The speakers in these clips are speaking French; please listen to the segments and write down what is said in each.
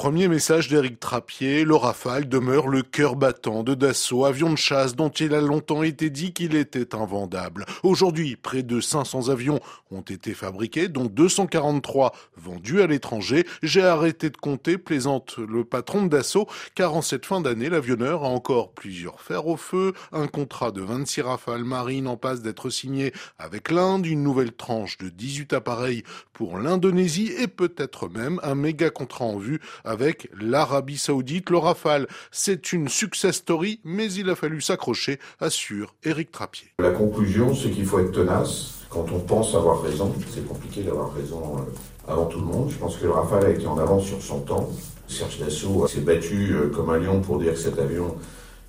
Premier message d'Éric Trappier, le Rafale demeure le cœur battant de Dassault, avion de chasse dont il a longtemps été dit qu'il était invendable. Aujourd'hui, près de 500 avions ont été fabriqués, dont 243 vendus à l'étranger. J'ai arrêté de compter, plaisante le patron de Dassault, car en cette fin d'année, l'avionneur a encore plusieurs fers au feu, un contrat de 26 Rafales marines en passe d'être signé avec l'Inde, une nouvelle tranche de 18 appareils pour l'Indonésie et peut-être même un méga contrat en vue avec l'Arabie Saoudite. Le Rafale, c'est une success story, mais il a fallu s'accrocher, assure Éric Trappier. La conclusion, c'est qu'il faut être tenace. Quand on pense avoir raison, c'est compliqué d'avoir raison euh, avant tout le monde. Je pense que le Rafale a été en avance sur son temps. Serge Dassault s'est battu euh, comme un lion pour dire que cet avion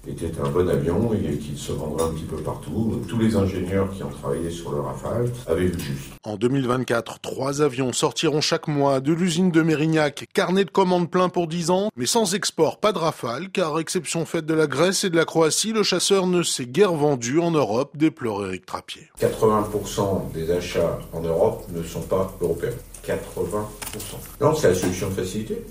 était un bon avion et qu'il se vendrait un petit peu partout. Tous les ingénieurs qui ont travaillé sur le Rafale avaient vu juste. En 2024, trois avions sortiront chaque mois de l'usine de Mérignac. Carnet de commandes plein pour 10 ans, mais sans export, pas de Rafale, car exception faite de la Grèce et de la Croatie, le chasseur ne s'est guère vendu en Europe, déplore Eric Trappier. 80% des achats en Europe ne sont pas européens. 80%. Non, c'est la solution de facilité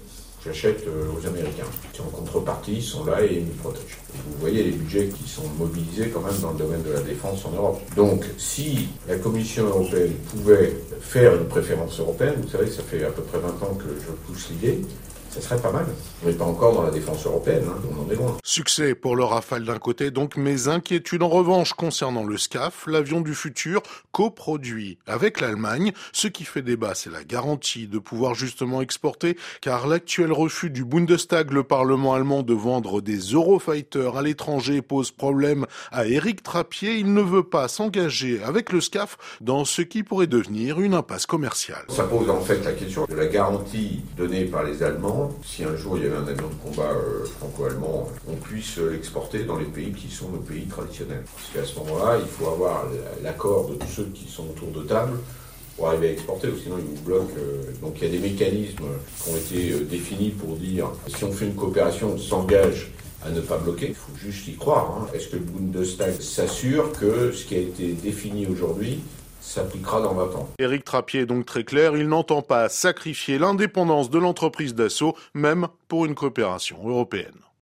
j'achète euh, aux Américains, qui en contrepartie sont là et ils nous protègent. vous voyez les budgets qui sont mobilisés quand même dans le domaine de la défense en Europe. Donc si la Commission européenne pouvait faire une préférence européenne, vous savez, ça fait à peu près 20 ans que je pousse l'idée, ça serait pas mal. On n'est pas encore dans la défense européenne, hein, on en est loin. Succès pour le Rafale d'un côté, donc, mais inquiétude en revanche concernant le SCAF, l'avion du futur, coproduit avec l'Allemagne. Ce qui fait débat, c'est la garantie de pouvoir justement exporter, car l'actuel refus du Bundestag, le Parlement allemand, de vendre des Eurofighters à l'étranger pose problème à Eric Trappier. Il ne veut pas s'engager avec le SCAF dans ce qui pourrait devenir une impasse commerciale. Ça pose en fait la question de la garantie donnée par les Allemands si un jour il y avait un avion de combat euh, franco-allemand, on puisse l'exporter dans les pays qui sont nos pays traditionnels. Parce qu'à ce moment-là, il faut avoir l'accord de tous ceux qui sont autour de table pour arriver à exporter, ou sinon ils vous bloquent. Euh, donc il y a des mécanismes qui ont été euh, définis pour dire si on fait une coopération, on s'engage à ne pas bloquer. Il faut juste y croire. Hein. Est-ce que le Bundestag s'assure que ce qui a été défini aujourd'hui s'appliquera dans 20 ans. Éric Trappier est donc très clair, il n'entend pas sacrifier l'indépendance de l'entreprise d'assaut, même pour une coopération européenne.